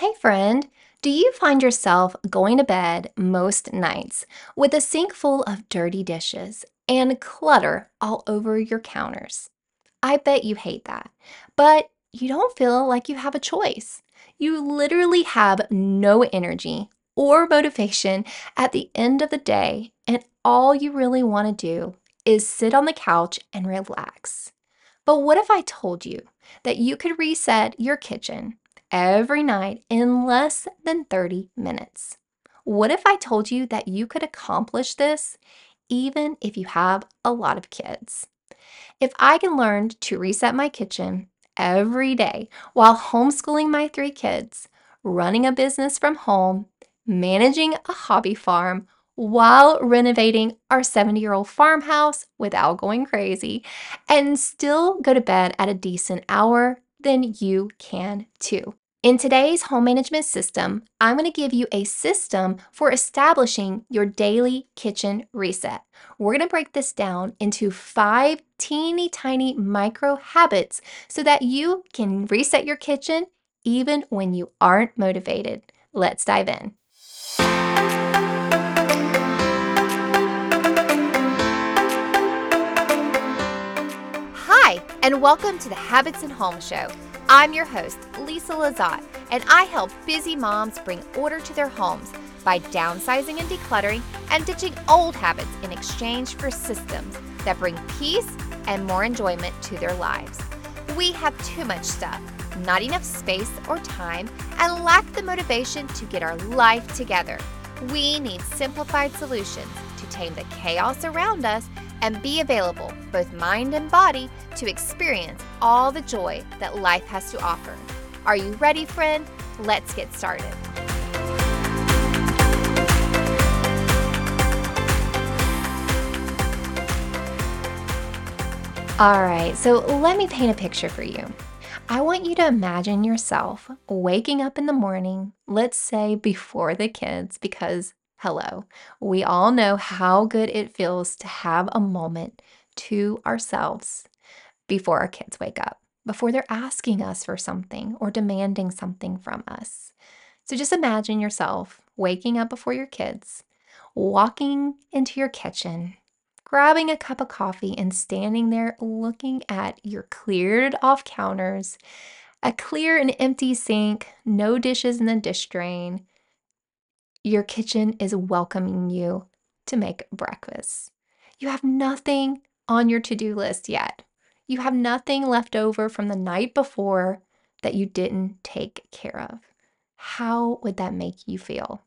Hey, friend, do you find yourself going to bed most nights with a sink full of dirty dishes and clutter all over your counters? I bet you hate that, but you don't feel like you have a choice. You literally have no energy or motivation at the end of the day, and all you really want to do is sit on the couch and relax. But what if I told you that you could reset your kitchen every night in less than 30 minutes? What if I told you that you could accomplish this even if you have a lot of kids? If I can learn to reset my kitchen every day while homeschooling my three kids, running a business from home, managing a hobby farm, while renovating our 70 year old farmhouse without going crazy, and still go to bed at a decent hour, then you can too. In today's home management system, I'm going to give you a system for establishing your daily kitchen reset. We're going to break this down into five teeny tiny micro habits so that you can reset your kitchen even when you aren't motivated. Let's dive in. And welcome to the Habits and Home Show. I'm your host, Lisa Lazat, and I help busy moms bring order to their homes by downsizing and decluttering and ditching old habits in exchange for systems that bring peace and more enjoyment to their lives. We have too much stuff, not enough space or time, and lack the motivation to get our life together. We need simplified solutions to tame the chaos around us and be available, both mind and body, to experience all the joy that life has to offer. Are you ready, friend? Let's get started. All right, so let me paint a picture for you. I want you to imagine yourself waking up in the morning, let's say before the kids, because hello, we all know how good it feels to have a moment to ourselves before our kids wake up, before they're asking us for something or demanding something from us. So just imagine yourself waking up before your kids, walking into your kitchen, grabbing a cup of coffee, and standing there looking at your cleared off counters, a clear and empty sink, no dishes in the dish drain. Your kitchen is welcoming you to make breakfast. You have nothing on your to do list yet. You have nothing left over from the night before that you didn't take care of. How would that make you feel?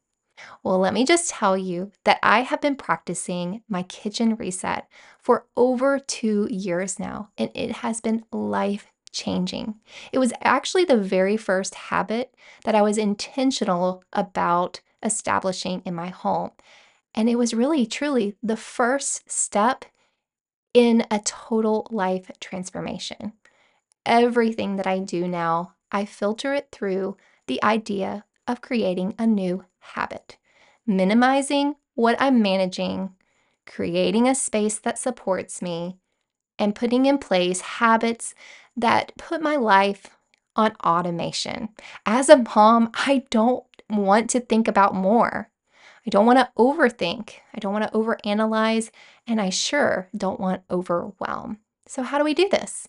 Well, let me just tell you that I have been practicing my kitchen reset for over two years now, and it has been life changing. It was actually the very first habit that I was intentional about establishing in my home. And it was really, truly the first step in a total life transformation. Everything that I do now, I filter it through the idea of creating a new habit, minimizing what I'm managing, creating a space that supports me, and putting in place habits that put my life on automation. As a mom, I don't want to think about more. I don't want to overthink. I don't want to overanalyze. And I sure don't want overwhelm. So, how do we do this?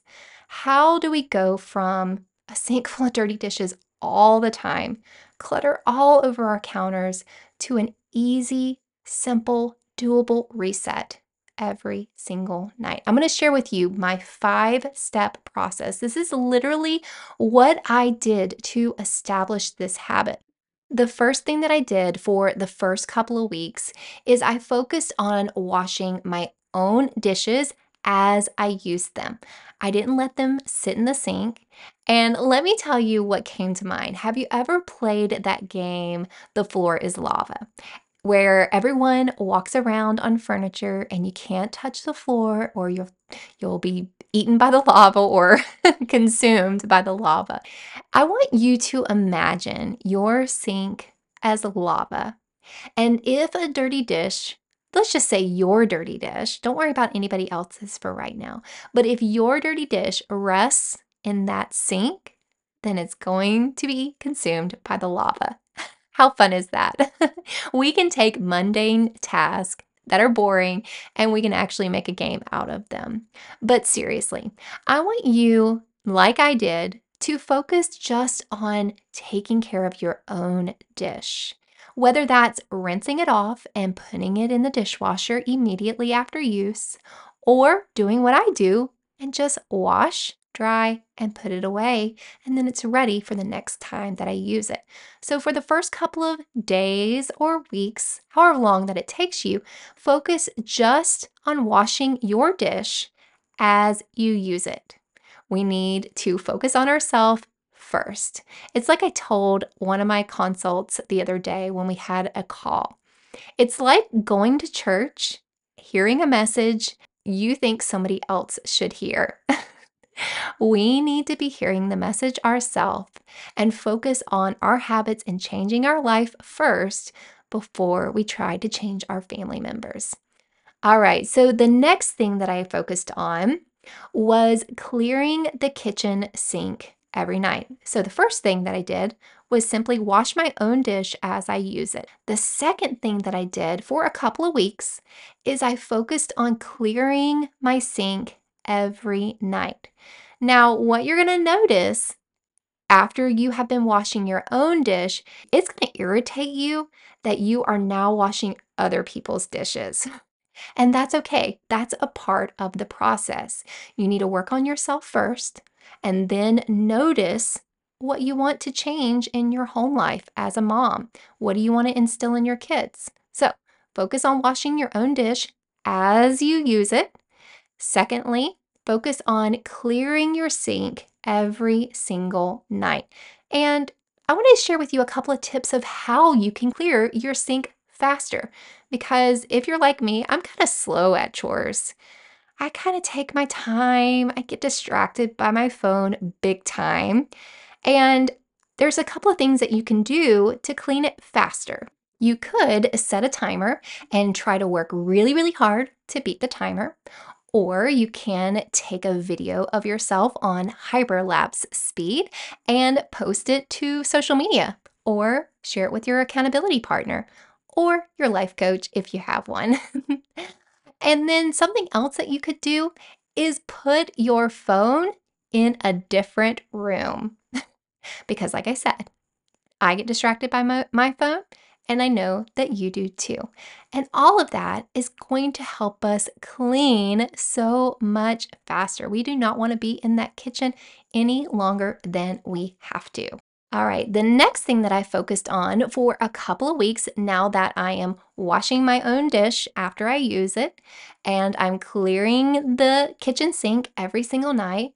How do we go from a sink full of dirty dishes all the time, clutter all over our counters, to an easy, simple, doable reset every single night. I'm going to share with you my five step process. This is literally what I did to establish this habit. The first thing that I did for the first couple of weeks is I focused on washing my own dishes as I used them. I didn't let them sit in the sink. And let me tell you what came to mind. Have you ever played that game, The Floor is Lava? where everyone walks around on furniture and you can't touch the floor or you'll you'll be eaten by the lava or consumed by the lava. I want you to imagine your sink as lava. And if a dirty dish, let's just say your dirty dish, don't worry about anybody else's for right now, but if your dirty dish rests in that sink, then it's going to be consumed by the lava. How fun is that? we can take mundane tasks that are boring and we can actually make a game out of them. But seriously, I want you, like I did, to focus just on taking care of your own dish. Whether that's rinsing it off and putting it in the dishwasher immediately after use, or doing what I do and just wash, dry, and put it away, and then it's ready for the next time that I use it. So, for the first couple of days or weeks, however long that it takes you, focus just on washing your dish as you use it. We need to focus on ourselves first. It's like I told one of my consults the other day when we had a call. It's like going to church, hearing a message you think somebody else should hear. we need to be hearing the message ourselves and focus on our habits and changing our life first before we try to change our family members. All right, so the next thing that I focused on was clearing the kitchen sink every night. So the first thing that I did was simply wash my own dish as I use it. The second thing that I did for a couple of weeks is I focused on clearing my sink every night. Now, what you're going to notice after you have been washing your own dish, it's going to irritate you that you are now washing other people's dishes. And that's okay. That's a part of the process. You need to work on yourself first and then notice what you want to change in your home life as a mom. What do you want to instill in your kids? So, focus on washing your own dish as you use it. Secondly, focus on clearing your sink every single night. And I want to share with you a couple of tips of how you can clear your sink faster. Because if you're like me, I'm kind of slow at chores. I kind of take my time, I get distracted by my phone big time. And there's a couple of things that you can do to clean it faster. You could set a timer and try to work really, really hard to beat the timer. Or you can take a video of yourself on hyperlapse speed and post it to social media or share it with your accountability partner or your life coach if you have one. and then something else that you could do is put your phone in a different room. because, like I said, I get distracted by my, my phone, and I know that you do too. And all of that is going to help us clean so much faster. We do not want to be in that kitchen any longer than we have to. All right, the next thing that I focused on for a couple of weeks now that I am washing my own dish after I use it and I'm clearing the kitchen sink every single night,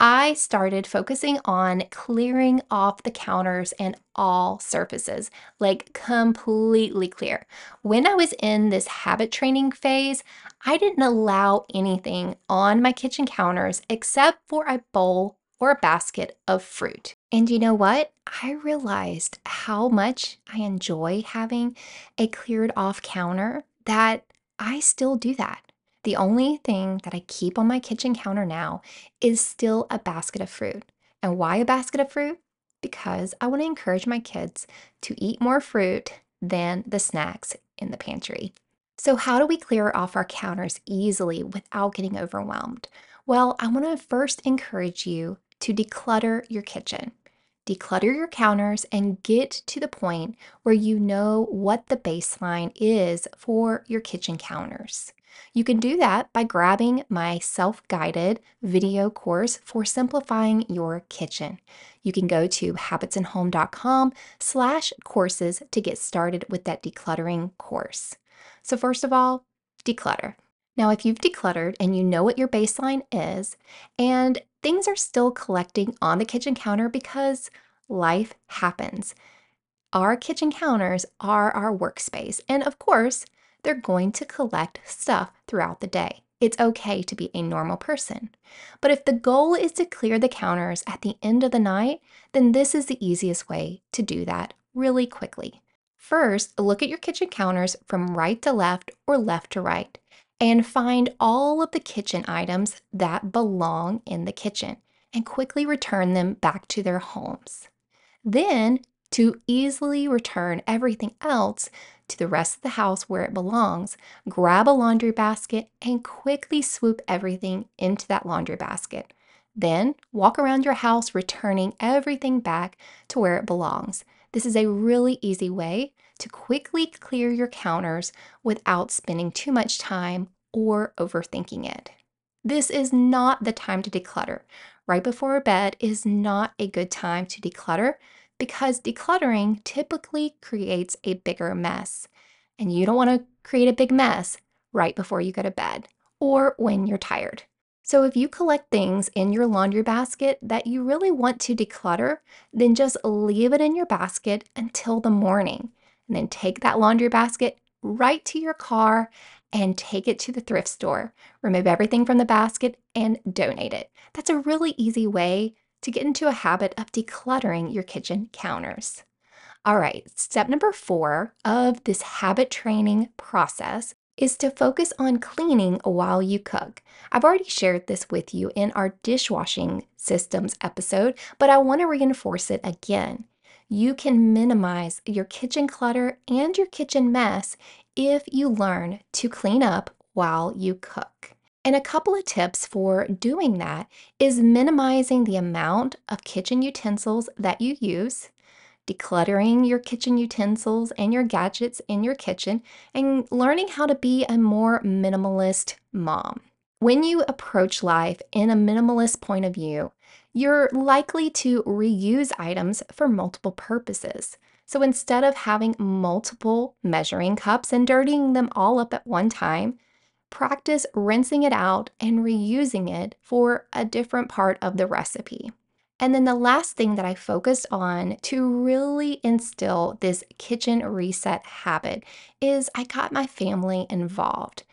I started focusing on clearing off the counters and all surfaces, like completely clear. When I was in this habit training phase, I didn't allow anything on my kitchen counters except for a bowl or a basket of fruit. And you know what? I realized how much I enjoy having a cleared off counter that I still do that. The only thing that I keep on my kitchen counter now is still a basket of fruit. And why a basket of fruit? Because I want to encourage my kids to eat more fruit than the snacks in the pantry. So, how do we clear off our counters easily without getting overwhelmed? Well, I want to first encourage you to declutter your kitchen. Declutter your counters and get to the point where you know what the baseline is for your kitchen counters. You can do that by grabbing my self-guided video course for simplifying your kitchen. You can go to habitsandhome.com slash courses to get started with that decluttering course. So first of all, declutter. Now, if you've decluttered and you know what your baseline is, and things are still collecting on the kitchen counter because life happens, our kitchen counters are our workspace. And of course, they're going to collect stuff throughout the day. It's okay to be a normal person. But if the goal is to clear the counters at the end of the night, then this is the easiest way to do that really quickly. First, look at your kitchen counters from right to left or left to right and find all of the kitchen items that belong in the kitchen. and quickly return them back to their homes. Then, to easily return everything else to the rest of the house where it belongs, grab a laundry basket and quickly swoop everything into that laundry basket. Then walk around your house returning everything back to where it belongs. This is a really easy way to quickly clear your counters without spending too much time or overthinking it. This is not the time to declutter. Right before bed is not a good time to declutter because decluttering typically creates a bigger mess. And you don't want to create a big mess right before you go to bed or when you're tired. So, if you collect things in your laundry basket that you really want to declutter, then just leave it in your basket until the morning. And then take that laundry basket right to your car and take it to the thrift store. Remove everything from the basket and donate it. That's a really easy way to get into a habit of decluttering your kitchen counters. All right, step number four of this habit training process is to focus on cleaning while you cook. I've already shared this with you in our dishwashing systems episode, but I want to reinforce it again. You can minimize your kitchen clutter and your kitchen mess if you learn to clean up while you cook. And a couple of tips for doing that is minimizing the amount of kitchen utensils that you use decluttering your kitchen utensils and your gadgets in your kitchen, and learning how to be a more minimalist mom. When you approach life in a minimalist point of view, you're likely to reuse items for multiple purposes. So instead of having multiple measuring cups and dirtying them all up at one time, practice rinsing it out and reusing it for a different part of the recipe. And then the last thing that I focused on to really instill this kitchen reset habit is I got my family involved.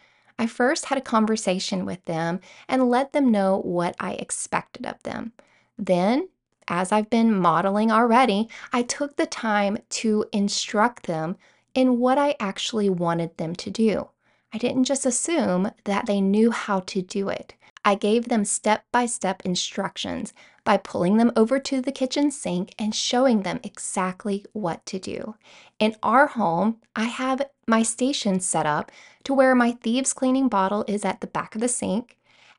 I first had a conversation with them and let them know what I expected of them. Then, as I've been modeling already, I took the time to instruct them in what I actually wanted them to do. I didn't just assume that they knew how to do it. I gave them step by step instructions by pulling them over to the kitchen sink and showing them exactly what to do. In our home, I have my station set up to where my thieves cleaning bottle is at the back of the sink.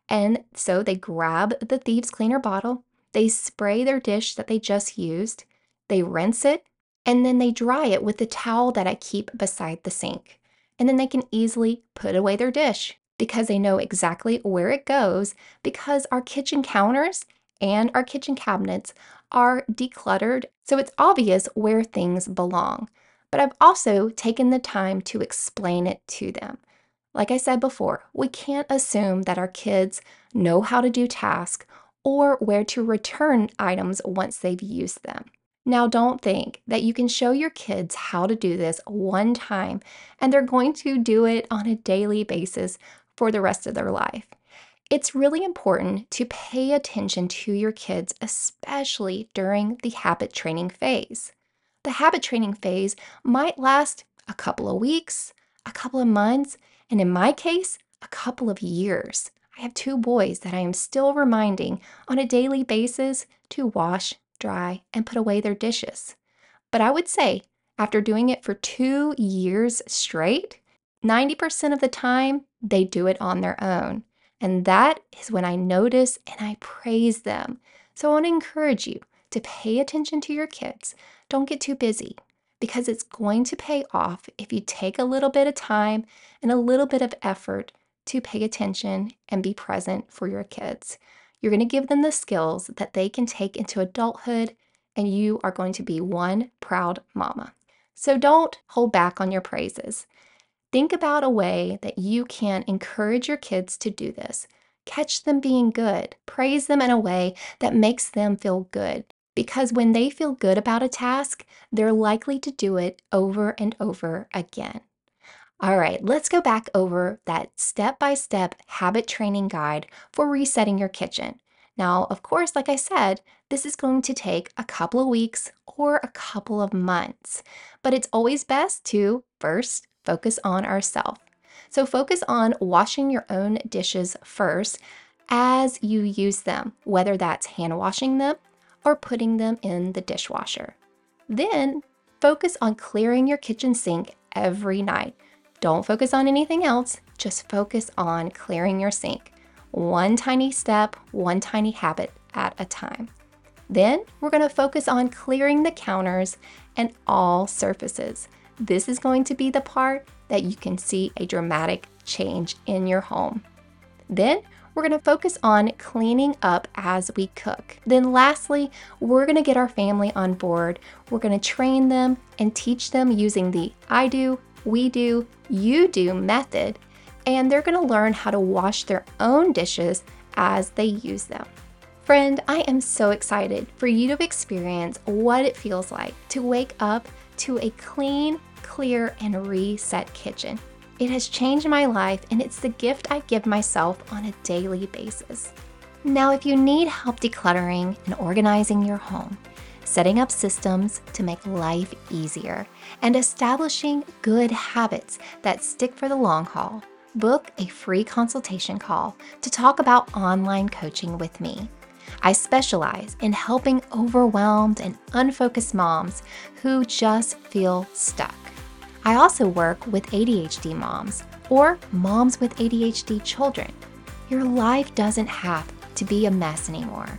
And so they grab the thieves cleaner bottle, they spray their dish that they just used, they rinse it, and then they dry it with the towel that I keep beside the sink. And then they can easily put away their dish because they know exactly where it goes because our kitchen counters and our kitchen cabinets are decluttered, so it's obvious where things belong. But I've also taken the time to explain it to them. Like I said before, we can't assume that our kids know how to do tasks or where to return items once they've used them. Now, don't think that you can show your kids how to do this one time and they're going to do it on a daily basis for the rest of their life. It's really important to pay attention to your kids, especially during the habit training phase. The habit training phase might last a couple of weeks, a couple of months, and in my case, a couple of years. I have two boys that I am still reminding on a daily basis to wash, dry, and put away their dishes. But I would say, after doing it for two years straight, 90% of the time, they do it on their own. And that is when I notice and I praise them. So I want to encourage you to pay attention to your kids. Don't get too busy because it's going to pay off if you take a little bit of time and a little bit of effort to pay attention and be present for your kids. You're going to give them the skills that they can take into adulthood, and you are going to be one proud mama. So don't hold back on your praises. Think about a way that you can encourage your kids to do this. Catch them being good. Praise them in a way that makes them feel good. Because when they feel good about a task, they're likely to do it over and over again. All right, let's go back over that step by step habit training guide for resetting your kitchen. Now, of course, like I said, this is going to take a couple of weeks or a couple of months, but it's always best to first focus on ourselves. So focus on washing your own dishes first as you use them, whether that's hand washing them or putting them in the dishwasher. Then focus on clearing your kitchen sink every night. Don't focus on anything else, just focus on clearing your sink. One tiny step, one tiny habit at a time. Then we're going to focus on clearing the counters and all surfaces. This is going to be the part that you can see a dramatic change in your home. Then we're going to focus on cleaning up as we cook. Then, lastly, we're going to get our family on board. We're going to train them and teach them using the I do, we do, you do method, and they're going to learn how to wash their own dishes as they use them. Friend, I am so excited for you to experience what it feels like to wake up to a clean, clear, and reset kitchen. It has changed my life, and it's the gift I give myself on a daily basis. Now, if you need help decluttering and organizing your home, setting up systems to make life easier, and establishing good habits that stick for the long haul, book a free consultation call to talk about online coaching with me. I specialize in helping overwhelmed and unfocused moms who just feel stuck. I also work with ADHD moms or moms with ADHD children. Your life doesn't have to be a mess anymore.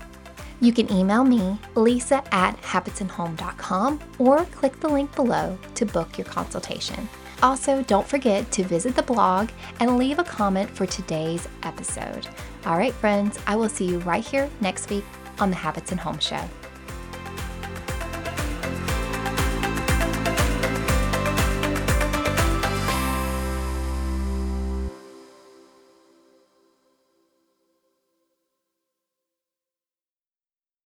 You can email me, lisa at habitsandhome.com, or click the link below to book your consultation. Also, don't forget to visit the blog and leave a comment for today's episode. All right, friends, I will see you right here next week on the Habits and Home Show.